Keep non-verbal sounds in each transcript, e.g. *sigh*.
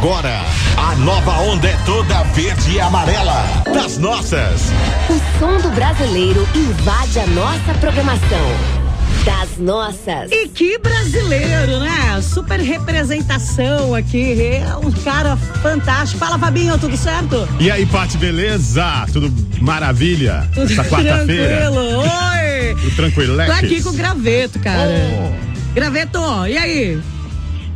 Agora, a nova onda é toda verde e amarela. Das nossas. O som do brasileiro invade a nossa programação das nossas. E que brasileiro, né? Super representação aqui. É um cara fantástico. Fala, Fabinho, tudo certo? E aí, Pati, beleza? Tudo maravilha? Tudo Essa quarta-feira. Tranquilo. Oi. Tudo tranquilo, Tô aqui com o graveto, cara. Oh. Graveto, e aí?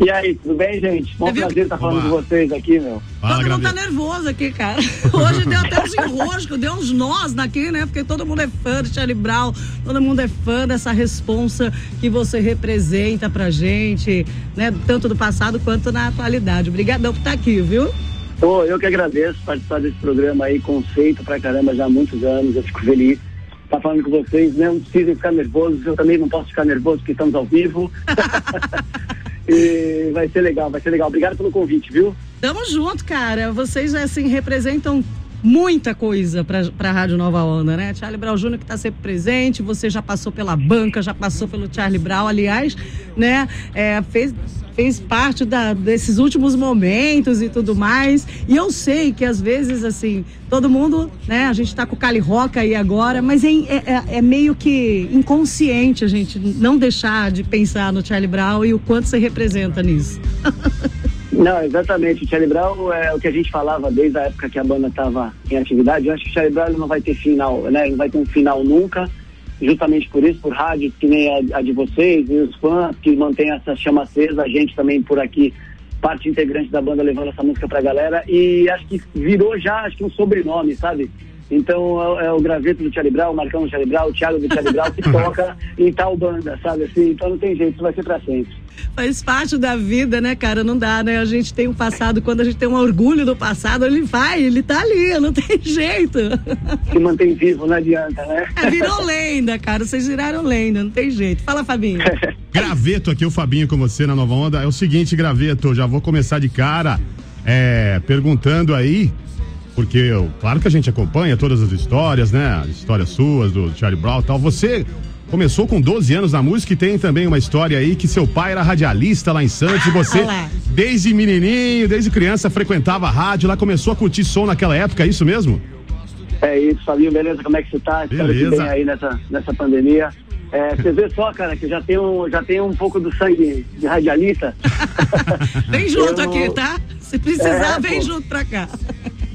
E aí, tudo bem, gente? Bom prazer estar falando com vocês aqui, meu. Fala, todo mundo tá nervoso aqui, cara. *laughs* Hoje deu até uns enroscos, deu uns nós daqui, né? Porque todo mundo é fã de Charlie Brown, todo mundo é fã dessa responsa que você representa pra gente, né? Tanto do passado quanto na atualidade. Obrigadão por estar aqui, viu? Oh, eu que agradeço participar desse programa aí, conceito pra caramba já há muitos anos, eu fico feliz estar tá falando com vocês, não precisem ficar nervosos, eu também não posso ficar nervoso porque estamos ao vivo. *laughs* E vai ser legal, vai ser legal. Obrigado pelo convite, viu? Tamo junto, cara. Vocês, assim, representam muita coisa para a Rádio Nova Onda, né? Charlie Brown Júnior que está sempre presente, você já passou pela banca, já passou pelo Charlie Brown, aliás, né? É, fez fez parte da, desses últimos momentos e tudo mais. E eu sei que às vezes, assim, todo mundo, né, a gente tá com o Cali Roca aí agora, mas é, é, é, meio que inconsciente a gente não deixar de pensar no Charlie Brown e o quanto você representa nisso. *laughs* Não, exatamente. O Charlie Brown é o que a gente falava desde a época que a banda estava em atividade. Eu acho que o Charlie Brown não vai ter final, né? Não vai ter um final nunca justamente por isso, por rádios que nem a, a, de vocês e os fãs que mantêm essa chama acesa, a gente também por aqui, parte integrante da banda levando essa música pra galera e acho que virou já, acho que um sobrenome, sabe? Então é, é, o graveto do Charlie Brown, o Marcão do Charlie Brown, o Thiago do Charlie Brown que *laughs* toca em tal banda, sabe assim? Então não tem jeito, isso vai ser pra sempre. Faz parte da vida, né, cara? Não dá, né? A gente tem um passado, quando a gente tem um orgulho do passado, ele vai, ele tá ali, *laughs* não tem jeito. Se mantém vivo, não adianta, né? É, virou lenda, cara. Vocês viraram lenda, não tem jeito. Fala, Fabinho. *laughs* graveto aqui, o Fabinho com você na Nova Onda. É o seguinte, Graveto, já vou começar de cara é, perguntando aí porque eu, claro que a gente acompanha todas as histórias, né? As histórias suas, do Charlie Brown e tal. Você começou com 12 anos na música e tem também uma história aí que seu pai era radialista lá em Santos e *laughs* você, desde menininho, desde criança, frequentava a rádio, lá começou a curtir som naquela época, é isso mesmo? É isso, Fabinho, beleza? Como é que você tá? Beleza. Espero que bem aí nessa, nessa pandemia. É, você vê só, cara, que já tem um, já tem um pouco do sangue de radialista. *laughs* vem junto eu... aqui, tá? Se precisar, é, vem pô. junto pra cá.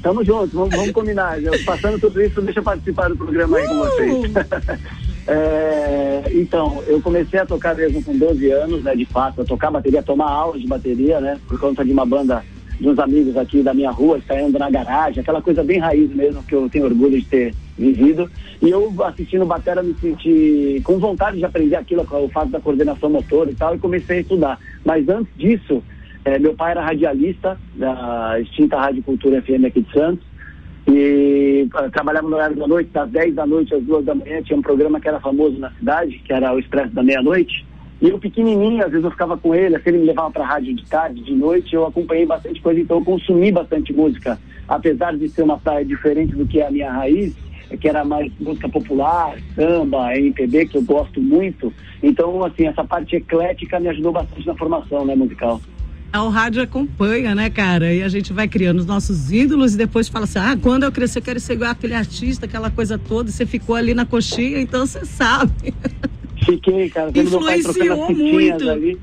Tamo junto, vamos, vamos combinar. Eu, passando tudo isso, deixa eu participar do programa aí com uh! vocês. *laughs* é, então, eu comecei a tocar mesmo com 12 anos, né, de fato, a tocar bateria, tomar aula de bateria, né, por conta de uma banda de uns amigos aqui da minha rua, saindo na garagem, aquela coisa bem raiz mesmo, que eu tenho orgulho de ter vivido. E eu, assistindo Batera, me senti com vontade de aprender aquilo, o fato da coordenação motor e tal, e comecei a estudar. Mas antes disso, é, meu pai era radialista da extinta Rádio Cultura FM aqui de Santos. E uh, trabalhava no horário da noite, das 10 da noite às 2 da manhã. Tinha um programa que era famoso na cidade, que era o Expresso da Meia-Noite. E eu pequenininho, às vezes eu ficava com ele, assim, ele me levava para rádio de tarde, de noite, eu acompanhei bastante coisa, então eu consumi bastante música. Apesar de ser uma praia diferente do que é a minha raiz, que era mais música popular, samba, MPB, que eu gosto muito. Então, assim, essa parte eclética me ajudou bastante na formação, né, musical. O rádio acompanha, né, cara? E a gente vai criando os nossos ídolos e depois fala assim: ah, quando eu crescer, eu quero ser igual aquele artista, aquela coisa toda. E você ficou ali na coxinha, então você sabe. *laughs* Fiquei, cara. Influenciou muito. Ali.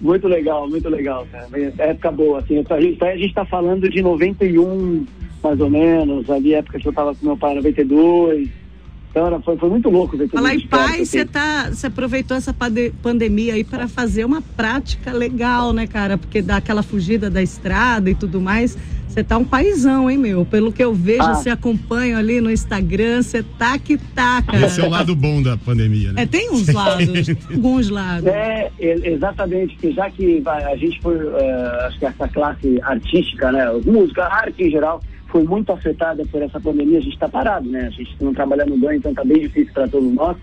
Muito legal, muito legal, cara. É época boa, assim. A gente, a gente tá falando de 91, mais ou menos, ali, época que eu tava com meu pai, 92. Então foi, foi muito louco ver tudo Falar em pai, você tá, você aproveitou essa pandemia aí para fazer uma prática legal, né, cara? Porque dá aquela fugida da estrada e tudo mais. Você tá um paizão, hein, meu? Pelo que eu vejo, ah. você acompanha ali no Instagram, você tá que tá, cara. Esse é o lado bom da pandemia, né? É, tem uns lados, *laughs* alguns lados. É, exatamente, que já que a gente foi, uh, acho que essa classe artística, né, música, arte em geral, foi muito afetada por essa pandemia, a gente está parado, né? A gente não trabalha no banho, então está bem difícil para todos nós.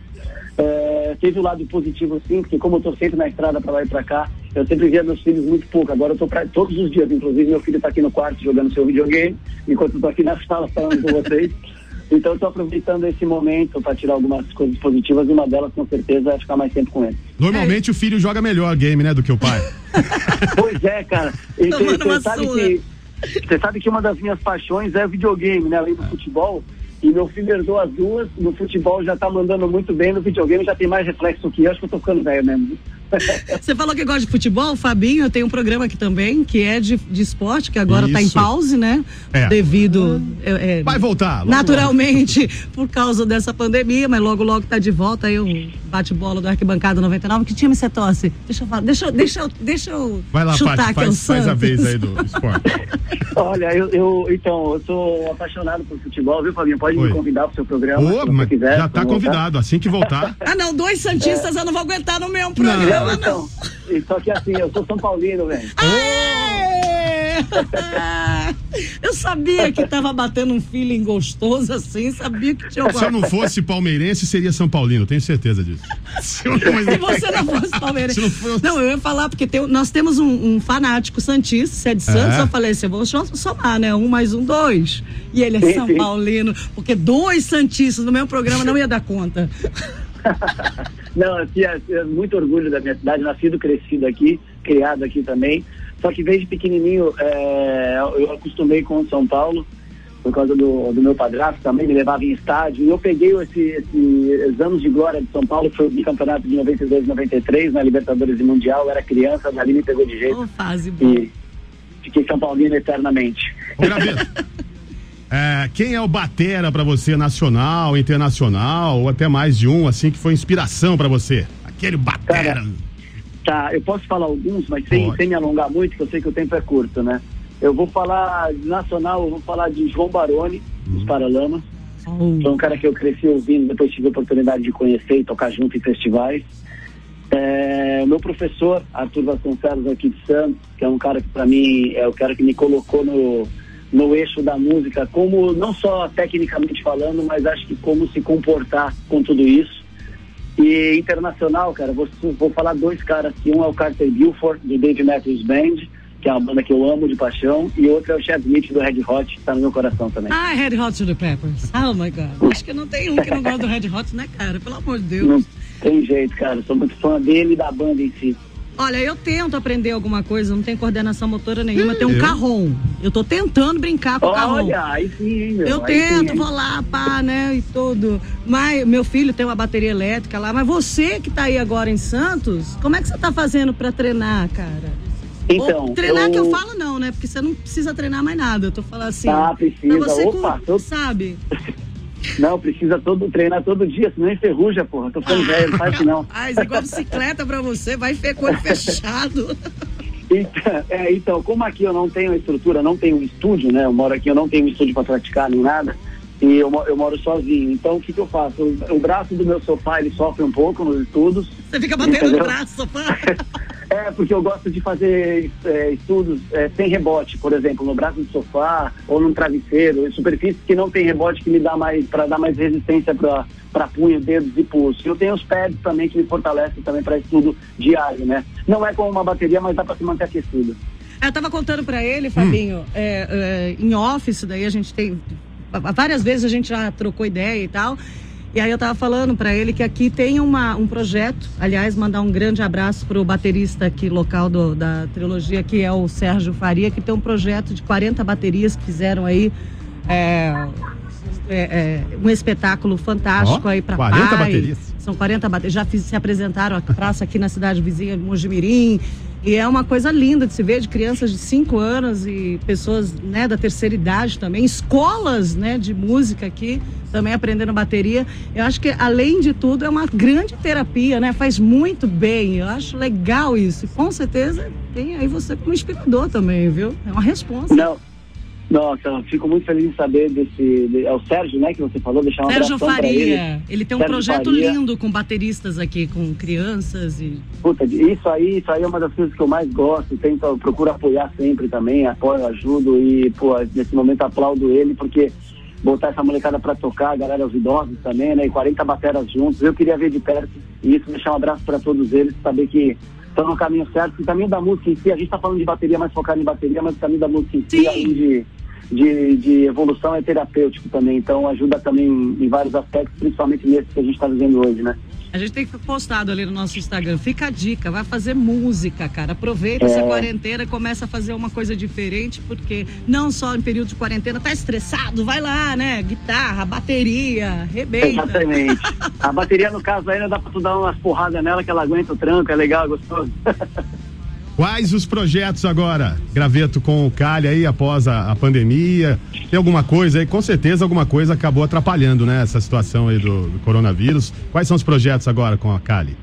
É, teve o um lado positivo sim, porque como eu estou sempre na estrada para lá e para cá, eu sempre via meus filhos muito pouco. Agora eu estou todos os dias, inclusive meu filho está aqui no quarto jogando seu videogame, enquanto eu estou aqui na sala falando com vocês. Então eu tô aproveitando esse momento para tirar algumas coisas positivas e uma delas com certeza é ficar mais tempo com ele. Normalmente o filho joga melhor game, né, do que o pai. *laughs* Pois é, cara. E Tomando Você uma sabe surra. que você sabe que uma das minhas paixões é videogame, né? Além do futebol. E meu filho herdou as duas. No futebol já tá mandando muito bem, no videogame já tem mais reflexo que eu. Acho que eu tô ficando velho mesmo. Você falou que gosta de futebol, Fabinho, eu tenho um programa aqui também, que é de, de esporte, que agora está em pause, né? É. Devido. é, é, Vai voltar. logo, Naturalmente, *laughs* por causa dessa pandemia, mas logo, logo tá de volta aí um bate-bola do Arquibancada 99. Que time você torce? Deixa eu falar, deixa, eu- deixa, eu- deixa eu logo. Vai lá, chutar Paty, aqui o faz, faz a Santos. vez aí do esporte. *laughs* Olha, eu, eu- então, eu sou apaixonado por futebol, viu, Fabinho? Pode Oi. me convidar pro seu programa. Ô, se mas quiser. já tá convidado. Assim que voltar. Ah, não, dois Santistas eu não vou aguentar no mesmo Não, programa, não. Então, e só que assim, eu sou São Paulino, velho. Aê! *laughs* Eu sabia que tava batendo um feeling gostoso assim, sabia que tinha Se eu alguma não fosse palmeirense, seria São Paulino, tenho certeza disso. *laughs* Se eu não- Se você não fosse palmeirense. Se não fosse- Não, eu ia falar, porque tem- nós temos um, um fanático santista, você é de Santos, É? eu falei assim, eu vou só- somar, né? Um mais um, dois. E ele é Sim, São sim. Paulino, porque dois santistas no mesmo programa não ia dar conta. *laughs* Não, assim, é, muito orgulho da minha cidade, nascido, crescido aqui, criado aqui também. Só que desde pequenininho é, eu acostumei com o São Paulo, por causa do, do meu padrasto também, me levava em estádio. E eu peguei esse, esse- esses anos de glória de São Paulo, que foi o bicampeonato de 92 e 93, na Libertadores e Mundial. Eu era criança, dali me pegou de jeito fase boa. e fiquei São Paulino eternamente. Graveto, *laughs* é, quem é o batera pra você, nacional, internacional, ou até mais de um, assim, que foi inspiração pra você? Aquele batera. Cara, Tá, eu posso falar alguns, mas sem, Pode. sem me alongar muito, que eu sei que o tempo é curto, né? Eu vou falar de nacional, eu vou falar de João Baroni, Uhum. dos Paralamas. Oh, Foi um cara que eu cresci ouvindo, depois tive a oportunidade de conhecer e tocar junto em festivais. É, o meu professor, Arthur Vasconcelos, aqui de Santos, que é um cara que para mim é o cara que me colocou no, no eixo da música, como não só tecnicamente falando, mas acho que como se comportar com tudo isso. E internacional, cara, vou, vou falar dois caras, que um é o Carter Guilford, do Dave Matthews Band, que é uma banda que eu amo de paixão, e outro é o Chad Smith, do Red Hot, que tá no meu coração também. Ah, Red Hot Chili Peppers. Oh my God. Acho que não tem um que não gosta do Red Hot, né, cara? Pelo amor de Deus. Não tem jeito, cara. Sou muito fã dele e da banda em si. Olha, eu tento aprender alguma coisa, não tem coordenação motora nenhuma, tem um Eu? carrom. Eu tô tentando brincar com o carrom. Olha, aí sim, meu. Eu tento, sim, vou lá, pá, né, e tudo. Mas meu filho tem uma bateria elétrica lá, mas você que tá aí agora em Santos, como é que você tá fazendo pra treinar, cara? Então, Ou treinar eu- que eu falo não, né? Porque você não precisa treinar mais nada. Eu tô falando assim. Ah, precisa. você Opa, com- tô- sabe? *laughs* Não, precisa todo, treinar todo dia, senão enferruja, porra. Tô ficando velho, não faz isso não. *laughs* Mas igual bicicleta pra você, vai com olho *laughs* fechado. Então, é, então, como aqui eu não tenho estrutura, não tenho estúdio, né? Eu moro aqui, eu não tenho estúdio para praticar nem nada. E eu, eu moro sozinho. Então, o que, que eu faço? O, o braço do meu sofá, ele sofre um pouco nos estudos. Você fica batendo no Entendeu? braço, pá. *laughs* É, porque eu gosto de fazer é, estudos é, sem rebote, por exemplo, no braço do sofá ou num travesseiro, em superfícies que não tem rebote que me dá mais para dar mais resistência para para punho, dedos e pulso. Eu tenho os pads também que me fortalecem também para estudo diário, né? Não é como uma bateria, mas dá para se manter aquecido. Eu tava contando pra ele, Fabinho, é, é, em office, daí a gente tem. Várias vezes a gente já trocou ideia e tal. E aí eu tava falando pra ele que aqui tem uma, um projeto, aliás, mandar um grande abraço pro baterista aqui local do- da trilogia, que é o Sérgio Faria, que tem um projeto de 40 baterias que fizeram aí. é, é, é, um espetáculo fantástico Ó, aí pra 40 pai. baterias. São 40 baterias. Já fiz- se apresentaram a praça aqui na cidade vizinha de Mojimirim. E é uma coisa linda de se ver de crianças de 5 anos e pessoas né, da terceira idade também. Escolas né, de música aqui também aprendendo bateria. Eu acho que, além de tudo, é uma grande terapia, né? Faz muito bem. Eu acho legal isso. E com certeza tem aí você como inspirador também, viu? É uma resposta. Não. Nossa, fico muito feliz em saber desse. de- é o Sérgio, né, que você falou, deixar um Sérgio pra ele. Faria. Ele tem um Sérgio projeto Faria. lindo com bateristas aqui, com crianças e. Puta, isso aí, isso aí é uma das coisas que eu mais gosto. Tento, procuro apoiar sempre também, apoio, ajudo e, pô, nesse momento aplaudo ele, porque botar essa molecada pra tocar, a galera, os idosos também, né? E 40 bateras juntos, eu queria ver de perto. E isso, deixar um abraço pra todos eles, saber que estão no caminho certo. E o caminho da música em si, a gente tá falando de bateria, mais focado em bateria, mas o caminho da música em si, Sim. além de, de, de evolução é terapêutico também. Então ajuda também em vários aspectos, principalmente nesse que a gente está vivendo hoje, né? A gente tem postado ali no nosso Instagram. Fica a dica, vai fazer música, cara. Aproveita é. essa quarentena e começa a fazer uma coisa diferente, porque não só em período de quarentena, tá estressado, vai lá, né? Guitarra, bateria, rebenta. Exatamente. *laughs* a bateria, no caso, ainda dá pra tu dar umas porradas nela que ela aguenta o tranco, é legal, é gostoso. *laughs* Quais os projetos agora, Graveto, com o Cali aí após a, a, pandemia? Tem alguma coisa aí? Com certeza alguma coisa acabou atrapalhando, né? Essa situação aí do, do coronavírus. Quais são os projetos agora com a Cali?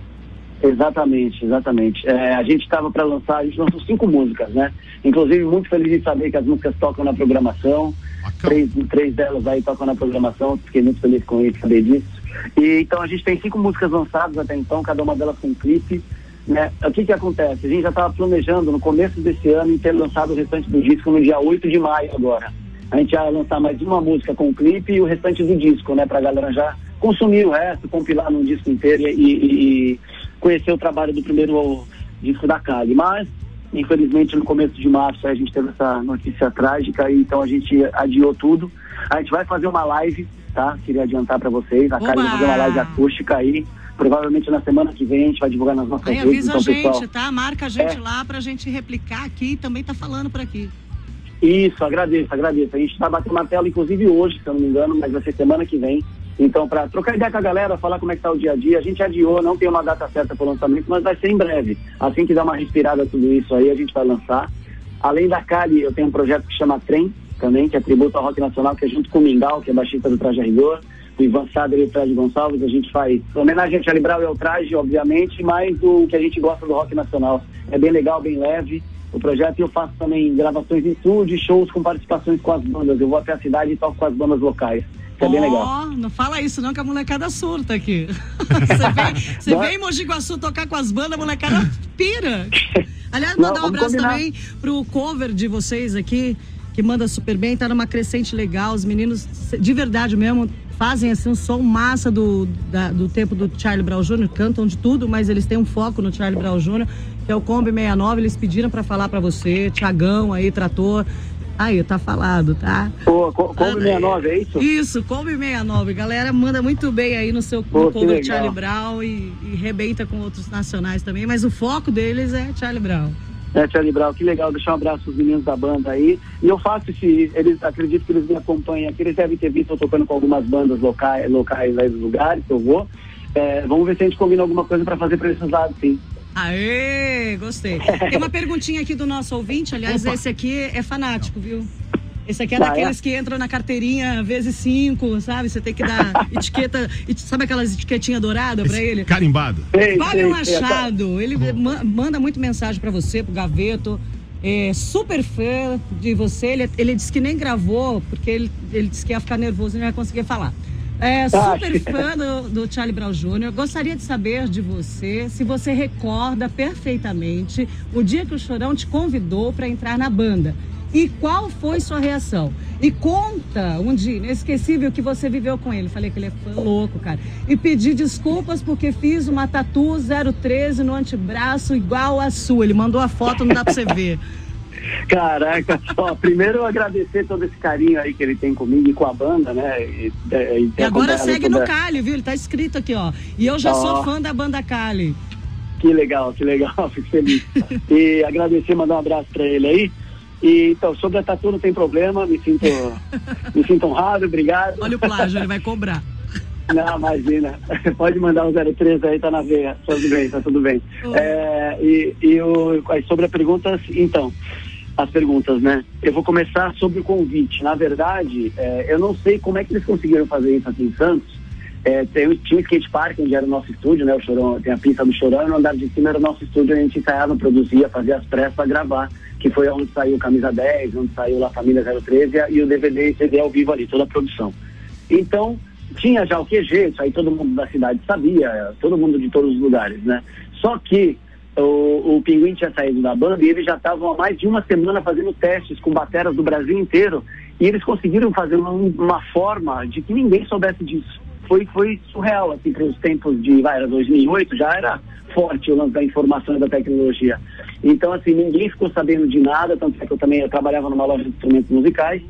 Exatamente, exatamente. É, a gente estava para lançar, a gente lançou cinco músicas, né? Inclusive, muito feliz de saber que as músicas tocam na programação. Três, três delas aí tocam na programação, fiquei muito feliz com isso, saber disso. E, então, a gente tem cinco músicas lançadas até então, cada uma delas com clipe. Né? O que que acontece? A gente já estava planejando no começo desse ano em ter lançado o restante do disco no dia 8 de maio agora. A gente ia lançar mais uma música com o clipe e o restante do disco, né? Pra galera já consumir o resto, compilar num disco inteiro e, e, e conhecer o trabalho do primeiro disco da Kali. Mas, infelizmente, no começo de março a gente teve essa notícia trágica e então a gente adiou tudo. A gente vai fazer uma live, tá? Queria adiantar para vocês. A Kali vai fazer uma live acústica aí provavelmente na semana que vem a gente vai divulgar nas nossas Aí redes. avisa então, a gente, pessoal, tá? Marca a gente É. lá pra gente replicar aqui e também tá falando por aqui. Isso, agradeço, agradeço. A gente está batendo na tela, inclusive hoje, se eu não me engano, mas vai ser semana que vem. Então, para trocar ideia com a galera, falar como é que tá o dia a dia, a gente adiou, não tem uma data certa para o lançamento, mas vai ser em breve. Assim que dar uma respirada tudo isso aí, a gente vai lançar. Além da Cali, eu tenho um projeto que chama Trem, também, que é tributo ao rock nacional, que é junto com o Mingau, que é baixista do Traje a Rigor, Ivan Sader e o Traje Gonçalves, a gente faz homenagem a Charlie Brown e ao Traje, obviamente, mas o que a gente gosta do rock nacional. É bem legal, bem leve o projeto e eu faço também gravações em estúdio shows com participações com as bandas. Eu vou até a cidade e toco com as bandas locais. Que é bem legal. Não fala isso não, que a molecada surta aqui. *laughs* Você vem, vem em Mogi Guaçu tocar com as bandas, a molecada pira. *laughs* Aliás, Não, mandar um abraço combinar. também pro cover de vocês aqui, que manda super bem, tá numa crescente legal. Os meninos, de verdade mesmo, fazem assim um som massa do, da- do tempo do Charlie Brown Jr., cantam de tudo, mas eles têm um foco no Charlie Brown Jr., que é o Kombi 69, eles pediram pra falar pra você, Tiagão aí, trator. Aí, tá falado, tá? Pô, Kombi Ah, 69, é isso? Isso, Kombi 69. Galera, manda muito bem aí no seu Pô, no legal. Charlie Brown e, e rebenta com outros nacionais também, mas o foco deles é Charlie Brown. É, Charlie Brown, que legal, deixar um abraço pros meninos da banda aí. E eu faço esse, eles acredito que eles me acompanham aqui, eles devem ter visto eu tocando com algumas bandas locais, locais aí dos lugares que eu vou. É, vamos ver se a gente combina alguma coisa pra fazer pra esses lados, sim. Aê, gostei. *laughs* Tem uma perguntinha aqui do nosso ouvinte, aliás, esse aqui é fanático, viu? Esse aqui é Ah, daqueles é? que entram na carteirinha vezes cinco, sabe? Você tem que dar *laughs* etiqueta, et- sabe aquelas etiquetinhas douradas pra ele? Carimbado. Fábio sei, Machado, ele ma- manda muito mensagem pra você, pro Gaveto. É super fã de você. Ele, ele disse que nem gravou, porque ele, ele disse que ia ficar nervoso e não ia conseguir falar. É super Ah. fã do, do Charlie Brown Jr. Gostaria de saber de você se você recorda perfeitamente o dia que o Chorão te convidou para entrar na banda. E qual foi sua reação? E conta um dia inesquecível que você viveu com ele. Falei que ele é louco, cara. E pedi desculpas porque fiz uma tatu 013 no antebraço igual a sua. Ele mandou a foto, não dá pra você ver. *laughs* Caraca, ó, primeiro eu agradecer todo esse carinho aí que ele tem comigo e com a banda, né? E, e, E agora segue no Cali, viu? Ele tá escrito aqui, ó. E eu já Ó. sou fã da banda Cali. Que legal, que legal, *laughs* fico feliz. e agradecer, mandar um abraço pra ele aí. E, então, sobre a tatu não tem problema, me sinto, *laughs* me sinto honrado, obrigado. Olha o plágio, ele vai cobrar. *laughs* Não, imagina. *laughs* Pode mandar um 03 aí, tá na veia. Tá tudo bem, tá tudo bem. É, e e o, sobre as perguntas, então, as perguntas, né? Eu vou começar sobre o convite. Na verdade, é, eu não sei como é que eles conseguiram fazer isso aqui em Santos. É, tem, tinha o skate park, onde era o nosso estúdio, né? O Chorão, tem a pista do Chorão, e no andar de cima era o nosso estúdio, a gente ensaiava, produzia, fazia as pressas para gravar, que foi onde saiu Camisa 10, onde saiu La Família 013 e o DVD e CD ao vivo ali, toda a produção. Então, tinha já o QG, isso aí todo mundo da cidade sabia, todo mundo de todos os lugares, né? Só que o, o Pinguim tinha saído da banda e eles já estavam há mais de uma semana fazendo testes com bateras do Brasil inteiro e eles conseguiram fazer uma, uma forma de que ninguém soubesse disso. Foi, foi surreal, assim, para os tempos de, vai, era 2008, já era forte o lance da informação e da tecnologia. Então, assim, ninguém ficou sabendo de nada, tanto é que eu também eu trabalhava numa loja de instrumentos musicais,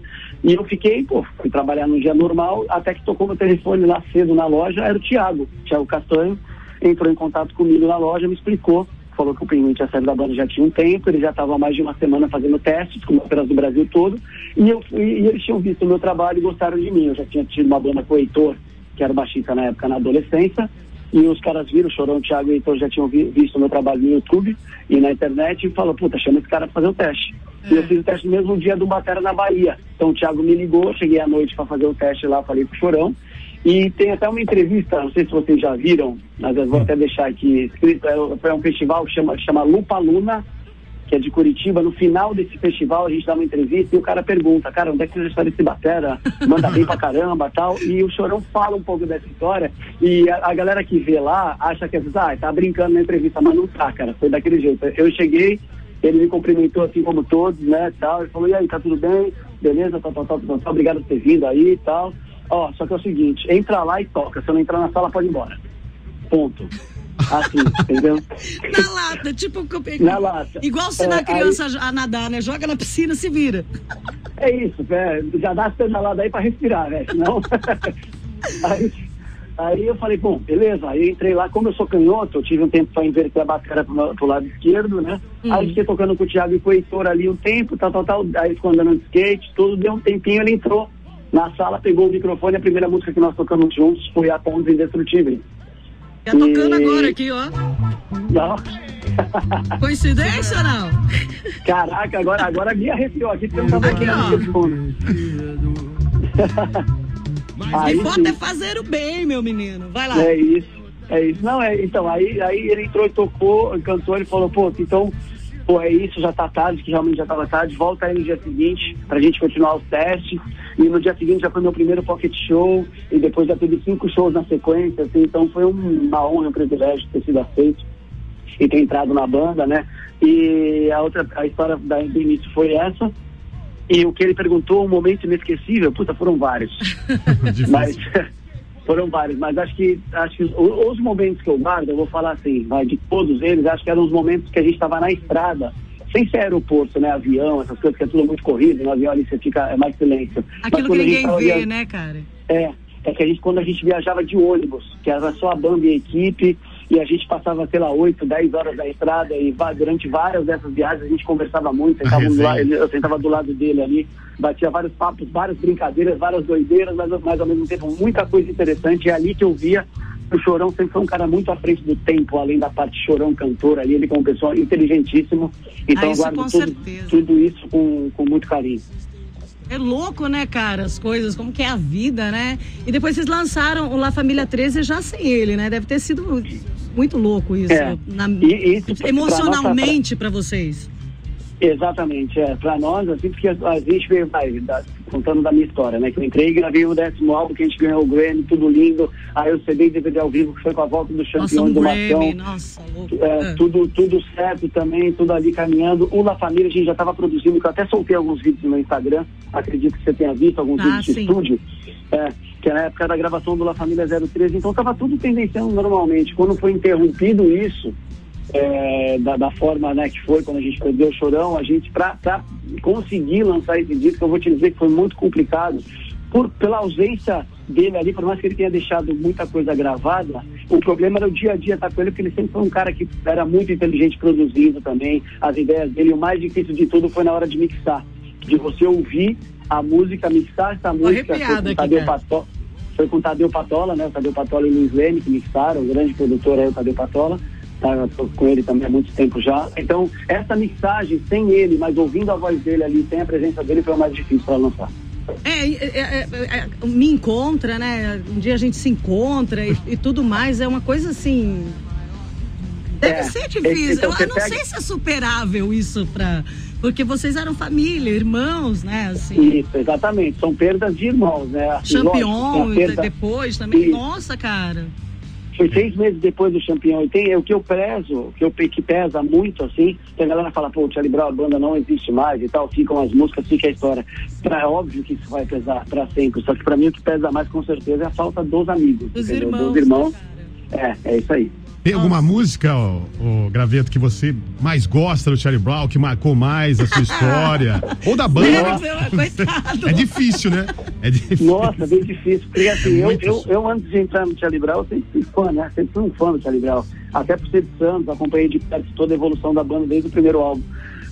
e eu fiquei, pô, fui trabalhar no dia normal, até que tocou meu telefone lá cedo na loja, era o Thiago, Thiago Castanho, entrou em contato comigo na loja, me explicou, falou que o Pinguim tinha saído da banda já tinha um tempo, ele já estava há mais de uma semana fazendo testes com operas do Brasil todo, e, eu, e, e eles tinham visto o meu trabalho e gostaram de mim. Eu já tinha tido uma banda com o Heitor, que era baixista na época, na adolescência, e os caras viram, o Chorão, o Thiago e Heitor já tinham vi, visto o meu trabalho no YouTube e na internet, e falou, puta, chama esse cara pra fazer o teste. E eu fiz o teste no mesmo dia do Batera na Bahia. Então o Thiago me ligou, cheguei à noite para fazer o teste lá, falei com o Chorão, e tem até uma entrevista, não sei se vocês já viram, mas eu vou até deixar aqui escrito, é, foi um festival que chama, chama Lupa Luna, que é de Curitiba. No final desse festival a gente dá uma entrevista e o cara pergunta, cara, onde é que você está desse batera? Manda bem pra caramba tal. E o Chorão fala um pouco dessa história e a, a galera que vê lá acha que é, ah, tá brincando na entrevista, mas não tá, cara, foi daquele jeito. Eu cheguei, ele me cumprimentou assim como todos, né, tal. Ele falou, e aí, tá tudo bem? Beleza, tal, tal, tal, tal, tal. obrigado por ter vindo aí e tal. Ó, só que é o seguinte, entra lá e toca. Se eu não entrar na sala, pode ir embora. Ponto. Assim, entendeu? *laughs* Na lata, tipo. Na lata. Igual se É, na criança a nadar, né? Joga na piscina, se vira. É isso, é, já dá as pedaladas aí pra respirar, né? Senão. *laughs* aí, aí eu falei, bom, beleza. Aí entrei lá, como eu sou canhoto, eu tive um tempo pra inverter a bateria pro, pro lado esquerdo, né? Aí fiquei tocando com o Thiago e com o Heitor ali um tempo, tal, tal, tal. Aí ficou andando de skate, tudo, deu um tempinho, ele entrou na sala, pegou o microfone, a primeira música que nós tocamos juntos foi a Pontos Indestrutíveis. Tá tocando agora aqui, ó. Não. *laughs* Coincidência ou não? Caraca, agora, agora me arrepiou aqui, porque eu não tava Aqui, ó. E *laughs* Aí, bota é fazer o bem, meu menino. Vai lá. É isso, é isso. Não, é, então, aí, aí ele entrou e tocou, cantou, ele falou, pô, então, pô, é isso, já tá tarde, que realmente já tava tarde, volta aí no dia seguinte pra gente continuar os testes. E no dia seguinte já foi meu primeiro pocket show, e depois já teve cinco shows na sequência, assim, então foi um- uma honra, um privilégio ter sido aceito e ter entrado na banda, né? E a outra, a história da, do início foi essa. E o que ele perguntou, um momento inesquecível, puta, foram vários. *laughs* *laughs* Mas foram vários, mas acho que acho que os momentos que eu guardo, eu vou falar assim, vai, de todos eles, acho que eram os momentos que a gente estava na estrada, sem ser aeroporto, né, avião, essas coisas que é tudo muito corrido, no avião ali você fica é mais silêncio. Aquilo que ninguém vê, via- né, cara? É, é que a gente quando a gente viajava de ônibus, que era só a banda e a equipe, e a gente passava, sei lá, 8, 10 horas na estrada e durante várias dessas viagens a gente conversava muito, sentava do resenha. lado, ele- eu sentava do lado dele ali, batia vários papos, várias brincadeiras, várias doideiras, mas, mas ao mesmo tempo muita coisa interessante. É ali que eu via o Chorão sempre foi um cara muito à frente do tempo, além da parte Chorão cantor ali, ele como pessoa inteligentíssimo. Então Ah, eu guardo tudo, tudo isso com, com muito carinho. É louco, né, cara, as coisas, como que é a vida, né? E depois vocês lançaram o La Família 13 já sem ele, né? Deve ter sido muito louco isso. É. na- E isso, emocionalmente pra vocês. Exatamente, é. Pra nós, assim, porque a, gente veio, vai, da- contando da minha história, né? Que eu entrei e gravei o décimo álbum, que a gente ganhou o Grammy, tudo lindo. Aí o CD e DVD ao vivo, que foi com a volta Nossa, campeões um do nossa, louco. É, É. tudo, tudo certo também, tudo ali caminhando. O La Família a gente já estava produzindo, que eu até soltei alguns vídeos no Instagram, acredito que você tenha visto alguns Ah, vídeos de sim. estúdio. É, que é na época da gravação do La Família 013, então estava tudo tendenciando normalmente. Quando foi interrompido isso, é, da, da forma né, que foi quando a gente perdeu o chorão, a gente, para conseguir lançar esse disco, eu vou te dizer que foi muito complicado, por, pela ausência dele ali, por mais que ele tenha deixado muita coisa gravada, o problema era o dia a dia estar com ele, porque ele sempre foi um cara que era muito inteligente produzindo também, as ideias dele. O mais difícil de tudo foi na hora de mixar, de você ouvir a música, mixar essa música. com Tadeu foi com o Tadeu Patola, né? O Tadeu Patola e o Luiz Leme que mixaram, o grande produtor aí, o Tadeu Patola. Tá, com ele também há muito tempo já. Então, essa mixagem sem ele, mas ouvindo a voz dele ali, sem a presença dele, foi o mais difícil para lançar. É, é, é, é, é, me encontra, né? Um dia a gente se encontra e, e tudo mais. É uma coisa assim. Deve É, ser difícil. então eu não pega- sei se é superável isso pra. Porque vocês eram família, irmãos, né? Assim. Isso, exatamente. São perdas de irmãos, né? Assim, Champion perda- depois também. Isso. Nossa, cara. Foi seis meses depois do campeão. E tem, é o que eu prezo, que, eu, que pesa muito, assim, que a galera fala, pô, o Charlie Brown, a banda não existe mais e tal, ficam as músicas, fica a história. Pra, é óbvio que isso vai pesar pra sempre, só que pra mim o que pesa mais com certeza é a falta dos amigos. Dos entendeu? irmãos. Dos irmãos. né, É, é isso aí. Tem alguma música, ô, ô, Graveto, que você mais gosta do Charlie Brown, que marcou mais a sua história? *laughs* Ou da banda? É difícil, né? É difícil. Nossa, bem difícil. Porque assim, É eu, eu, difícil. eu antes de entrar no Charlie Brown, eu sempre fui fã, né? Sempre fui um fã do Charlie Brown. Até por ser de Santos, acompanhei de perto toda a evolução da banda desde o primeiro álbum.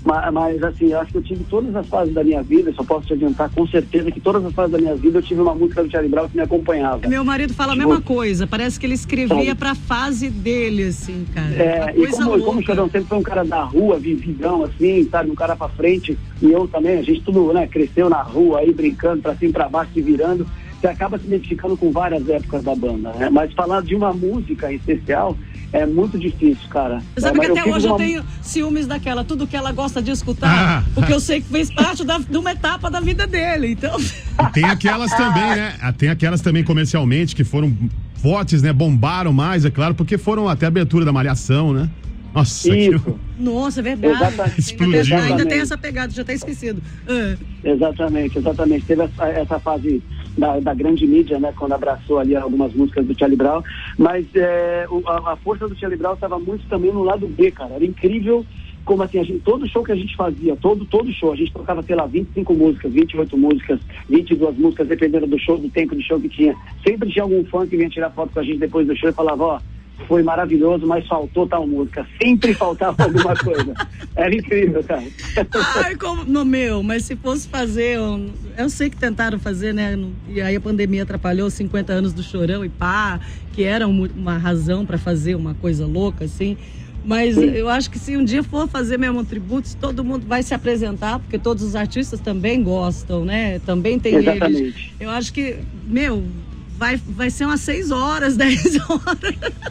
Mas, mas, assim, eu acho que eu tive todas as fases da minha vida, só posso te adiantar com certeza que todas as fases da minha vida eu tive uma música do Charlie Brown que me acompanhava. Meu marido fala a Tipo- mesma coisa. Parece que ele escrevia pra fase dele, assim, cara. É, e como, louca. como o Chorão sempre foi um cara da rua, vividão, assim, sabe, um cara pra frente, e eu também, a gente tudo, né, cresceu na rua aí, brincando pra cima e pra baixo, se virando, você acaba se identificando com várias épocas da banda, né? Mas falar de uma música em especial é muito difícil, cara. Você sabe É, que até fiz hoje eu uma- tenho ciúmes daquela, tudo que ela gosta de escutar, Ah. *laughs* porque eu sei que fez parte da, de uma etapa da vida dele. Então, E tem aquelas também, né? Ah, Tem aquelas também comercialmente que foram fortes, né? Bombaram mais, é claro, porque foram até a abertura da Malhação, né? Nossa, Isso. aquilo- nossa, é verdade. Exatamente. Ainda, tem, Explodiu, ainda né? tem essa pegada, já até esquecido. Ah, Exatamente, exatamente. Teve essa, essa fase da, da grande mídia, né, quando abraçou ali algumas músicas do Charlie Brown, mas é, o- a, a força do Charlie Brown estava muito também no lado B, cara. Era incrível como assim, a gente, todo show que a gente fazia, todo, todo show, a gente tocava, sei lá, 25 músicas, 28 músicas, 22 músicas, dependendo do show, do tempo de show que tinha. Sempre tinha algum fã que vinha tirar foto com a gente depois do show e falava, ó, foi maravilhoso, mas faltou tal música. Sempre faltava alguma *laughs* coisa. Era incrível, cara. Ai, como. No meu, mas se fosse fazer. um- eu sei que tentaram fazer, né? E aí a pandemia atrapalhou 50 anos do chorão e pá, que era um- uma razão pra fazer uma coisa louca, assim. Mas eu acho que se um dia for fazer mesmo um tributo, todo mundo vai se apresentar, porque todos os artistas também gostam, né? Também tem eles. Exatamente. Eu acho que, meu, vai, vai ser umas 6 horas, *laughs* 10 horas.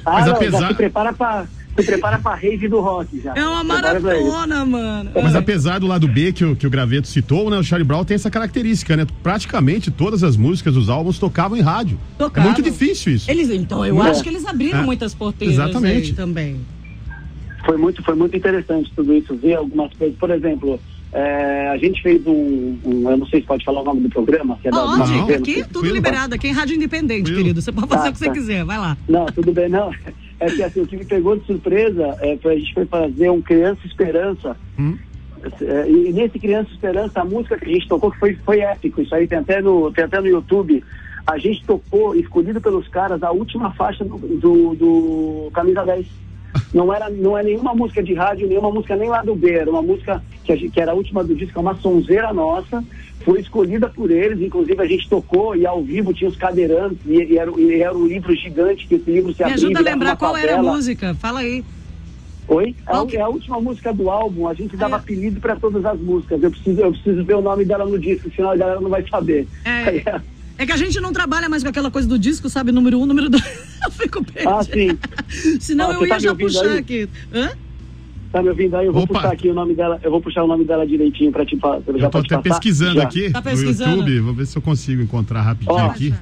Ah, Mas não, apesar- já se prepara pra, se prepara pra rave do rock já. É uma maratona, mano. Mas Ah. apesar do lado B que o, que o Graveto citou, né? O Charlie Brown tem essa característica, né? Praticamente todas as músicas dos álbuns tocavam em rádio. Tocavam. É muito difícil isso. Eles, então, eu É. acho que eles abriram É. muitas porteiras Exatamente. aí também. Foi muito, foi muito interessante tudo isso, ver algumas coisas. Por exemplo, é, a gente fez um, um- Eu não sei se pode falar o nome do programa, que é da Pode, da TV, não aqui se- tudo liberado, aqui em Rádio Independente, querido. Você pode fazer Tá, o que você tá. quiser, vai lá. Não, tudo bem, não. *laughs* É que assim, o que me pegou de surpresa é que a gente foi fazer um Criança Esperança. Hum. É, E nesse Criança Esperança, a música que a gente tocou, que foi, foi épico, isso aí tem até, no, tem até no YouTube. A gente tocou, escolhido pelos caras, a última faixa do, do, do Camisa 10. Não era, não é nenhuma música de rádio, nenhuma música nem lá do B, era uma música que, gente, que era a última do disco, é uma sonzeira nossa, foi escolhida por eles, inclusive a gente tocou e ao vivo tinha os cadeirantes, e, e era, e era um livro gigante, que esse livro se Me abria ajuda a lembrar qual era a música. Fala aí. Oi? É, a- é a última música do álbum, a gente dava é. apelido para todas as músicas. Eu preciso, eu preciso ver o nome dela no disco, senão a galera não vai saber. É, *laughs* é que a gente não trabalha mais com aquela coisa do disco, sabe? Número um, número dois. *laughs* Eu fico perdida. Ah, sim. Senão Ah, eu você ia tá já puxar aí? aqui. Hã? Tá me ouvindo aí? Eu vou Opa. puxar aqui o nome dela, eu vou puxar o nome dela direitinho para te pa- pra- já Eu tô pra até passar. pesquisando Já. aqui Tá no pesquisando? YouTube. Vou ver se eu consigo encontrar rapidinho Ó. aqui.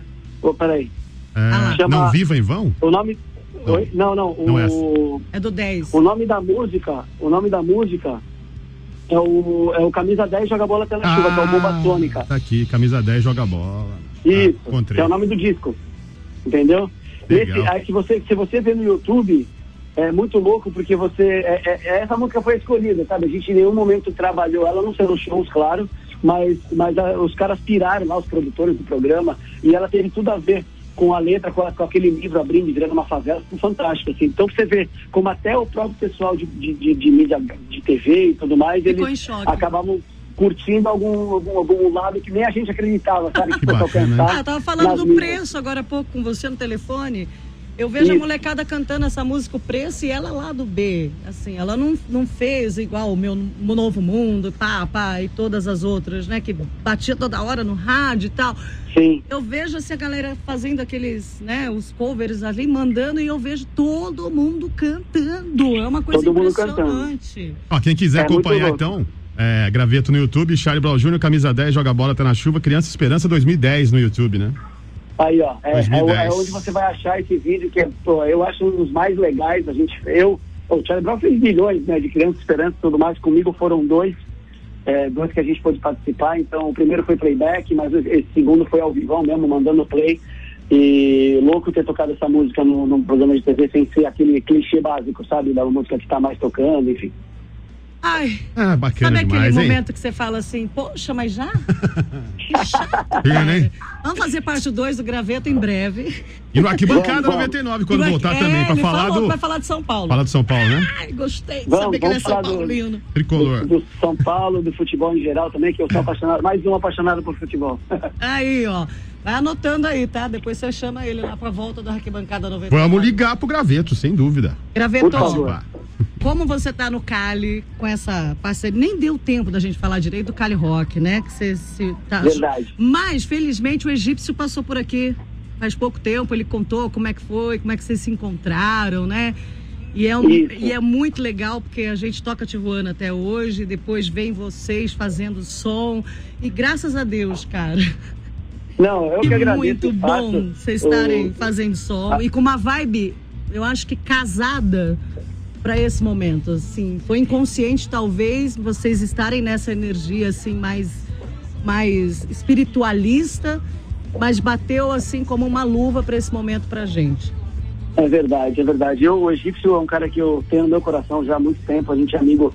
Ô, peraí. É, Ah. Chama- Não viva em vão? O nome. Não. Oi? Não, não. O, Não é. É do 10. o nome da música, o nome da música é o, é o Camisa 10 Joga Bola na Chuva, que é o Bomba Sônica. Tá aqui, camisa 10, joga bola. Isso, Ah, encontrei. que é o nome do disco. Entendeu? Legal. Esse, aí se você, se você vê no YouTube, é muito louco, porque você. É, é- essa música foi escolhida, sabe? A gente em nenhum momento trabalhou ela, não sei nos shows, claro, mas, mas ah, os caras piraram lá, os produtores do programa, e ela teve tudo a ver com a letra, com, a- com aquele livro abrindo e virando uma favela, ficou fantástico, assim. Então você vê como até o próprio pessoal de, de, de, de mídia de TV e tudo mais, Ficou eles acabavam curtindo algum, algum, algum lado que nem a gente acreditava, sabe? *laughs* Que fosse bacana, alcançar Ah, eu tava falando do mídias. preço agora há pouco com você no telefone. Eu vejo a Isso. molecada cantando essa música, o preço, e ela lá do B. Assim, ela não, não fez igual o meu Novo Mundo, pá, pá, e todas as outras, né? Que batia toda hora no rádio e tal. Sim. Eu vejo assim a galera fazendo aqueles, né, os covers ali, mandando, e eu vejo todo mundo cantando. É uma coisa Todo impressionante. Ó, quem quiser É acompanhar então, é, graveto no YouTube, Charlie Brown Jr., camisa 10, joga bola, tá na chuva, Criança Esperança 2010 no YouTube, né? Aí, ó, é, é, 2010. é onde você vai achar esse vídeo que é, pô, eu acho um dos mais legais. A gente, eu, o Charlie Brown fez milhões, né, de Criança Esperança e tudo mais. Comigo foram dois, é, dois que a gente pôde participar. Então, o primeiro foi playback, mas esse segundo foi ao vivão mesmo, mandando play. E louco ter tocado essa música num programa de TV sem ser aquele clichê básico, sabe? Da música que tá mais tocando, enfim. Ai, Ah, bacana sabe aquele demais, hein? momento que você fala assim, poxa, mas já? *laughs* Que chato. Hein? Vamos fazer parte 2 do graveto em breve. E no Arquibancada Vamos, vamos. 99, quando voltar é, também, pra ele falar falou do. Vai falar de São Paulo. Falar do São Paulo, né? Ai, gostei de Vamos, saber que ele é São falar do- Paulino. Tricolor. Do, do São Paulo, do futebol em geral também, que eu sou apaixonado, mais um apaixonado por futebol. *laughs* Aí, ó. Vai anotando aí, tá? Depois você chama ele lá pra volta da arquibancada 99. Vamos ligar pro graveto, sem dúvida. Graveto, *laughs* como você tá no Cali com essa parceria? Nem deu tempo da gente falar direito do Cali Rock, né? Que você se tá... Verdade. Mas, felizmente, o egípcio passou por aqui faz pouco tempo. Ele contou como é que foi, como é que vocês se encontraram, né? E é, um- e é muito legal porque a gente toca Tijuana até hoje, depois vem vocês fazendo som. E graças a Deus, cara. Não, eu que, agradeço. muito bom vocês estarem o- fazendo som e com uma vibe, eu acho que casada para esse momento, assim, foi inconsciente talvez vocês estarem nessa energia assim mais mais espiritualista, mas bateu assim como uma luva para esse momento pra gente. É verdade, é verdade. Eu, o egípcio é um cara que eu tenho no meu coração já há muito tempo, a gente é amigo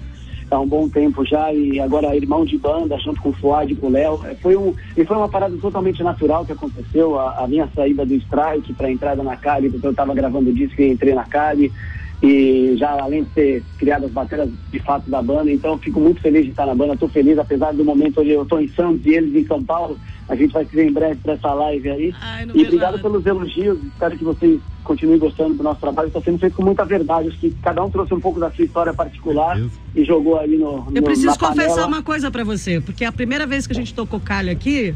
há um bom tempo já, e agora irmão de banda, junto com o Fuad e com o Léo. É, Foi um, e foi uma parada totalmente natural que aconteceu, a, a minha saída do Strike para entrada na Cali, porque eu estava gravando o disco e entrei na Cali, e já além de ter criado as baterias de fato da banda, então eu fico muito feliz de estar na banda, estou feliz, apesar do momento onde eu estou em Santos e eles em São Paulo, a gente vai se ver em breve para essa live aí. Ai, e obrigado nada. pelos elogios, espero que vocês continuem gostando do nosso trabalho, está sendo feito com muita verdade, acho que cada um trouxe um pouco da sua história particular e jogou aí no, no Eu preciso na confessar panela. uma coisa pra você, porque a primeira vez que a gente tocou calho aqui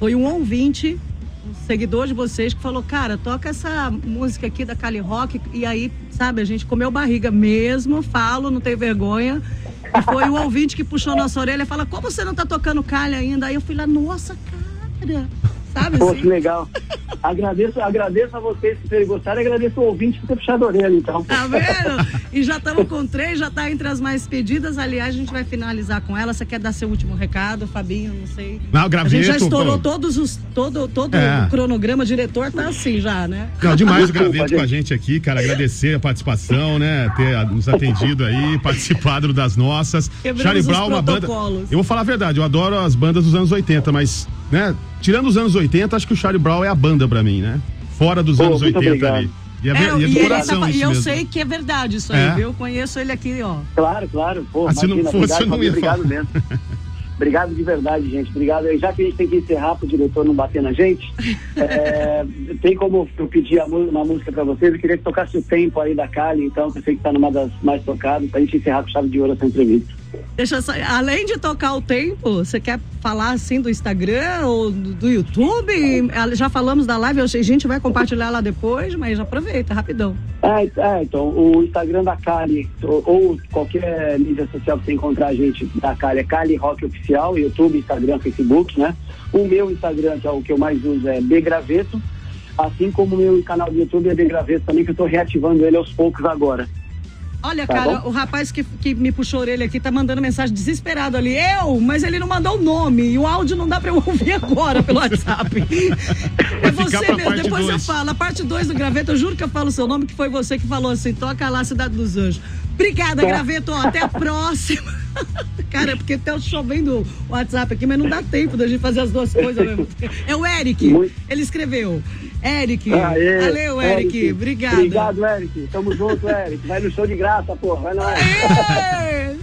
foi um ouvinte, seguidor de vocês, que falou: Cara, toca essa música aqui da Cali Rock. E aí, sabe, a gente comeu barriga mesmo, falo, não tenho vergonha. E foi o ouvinte que puxou nossa orelha e fala: Como você não tá tocando calho ainda? Aí eu fui lá: Nossa, cara, sabe Pô, assim? que legal. agradeço, agradeço a vocês por terem gostado e agradeço o ouvinte por ter puxado a orelha, então. Tá vendo? E já estamos com três, já tá entre as mais pedidas. Aliás, a gente vai finalizar com ela. Você quer dar seu último recado, Fabinho? Não sei. Não, o A gente já graveto, estourou pô. todos os. Todo, todo É. o cronograma, o diretor tá assim já, né? Não, demais o graveto com a gente aqui, cara. Agradecer a participação, né? Ter nos atendido aí, participado das nossas. Quebramos Charlie os Brown, uma banda. protocolos. Eu vou falar a verdade, eu adoro as bandas dos anos 80, mas, né? Tirando os anos 80, acho que o Charlie Brown é a banda pra mim, né? Fora dos Pô, anos muito 80 obrigado. ali. E é, É, e é e do ele coração tá- e eu mesmo. sei que é verdade isso aí, É. viu? Eu conheço ele aqui, ó. Claro, claro. Pô, Ah, se não imagina, fosse, obrigado, eu não ia obrigado falar. mesmo. Obrigado de verdade, gente. Obrigado. Já que a gente tem que encerrar pro diretor não bater na gente, *laughs* é, tem como eu pedir uma música pra vocês? Eu queria que tocasse o tempo aí da Cali, então, que eu sei que tá numa das mais tocadas, pra gente encerrar com chave de ouro essa entrevista. Deixa só, além de tocar o tempo, você quer falar assim do Instagram ou do, YouTube? Ah, Já falamos da live, a gente vai compartilhar lá depois, mas aproveita, rapidão. É, é, então, o Instagram da Kali, ou, ou qualquer mídia social que você encontrar a gente da Kali, é Kali Rock Oficial, YouTube, Instagram, Facebook, né? O meu Instagram, que é o que eu mais uso, é Begraveto, assim como o meu canal do YouTube é Begraveto também, que eu tô reativando ele aos poucos agora. Olha, Tá cara, bom. o rapaz que, que me puxou a orelha aqui tá mandando mensagem desesperado ali. Eu, mas ele não mandou o nome. E o áudio não dá pra eu *laughs* ouvir agora pelo WhatsApp. *laughs* é você mesmo. Depois eu dois. falo. A parte 2 do graveto, eu juro que eu falo o seu nome, que foi você que falou assim: toca lá, Cidade dos Anjos. Obrigada, Tá. graveto. Ó, até a próxima. *laughs* Cara, é porque até o show vem do WhatsApp aqui, mas não dá tempo da gente fazer as duas coisas mesmo. É o Eric. Muito- Ele escreveu. Eric. Aê, Valeu, Eric. Obrigada. Obrigado, Eric. Tamo junto, Eric. Vai no show de graça, pô. Vai lá. Aê!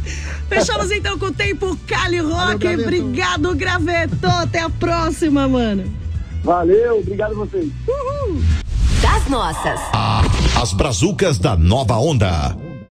Fechamos então com o tempo Cali Rock. Graveto. Obrigado, Graveto. Até a próxima, mano. Valeu, obrigado a vocês. Das nossas. As brazucas da nova onda.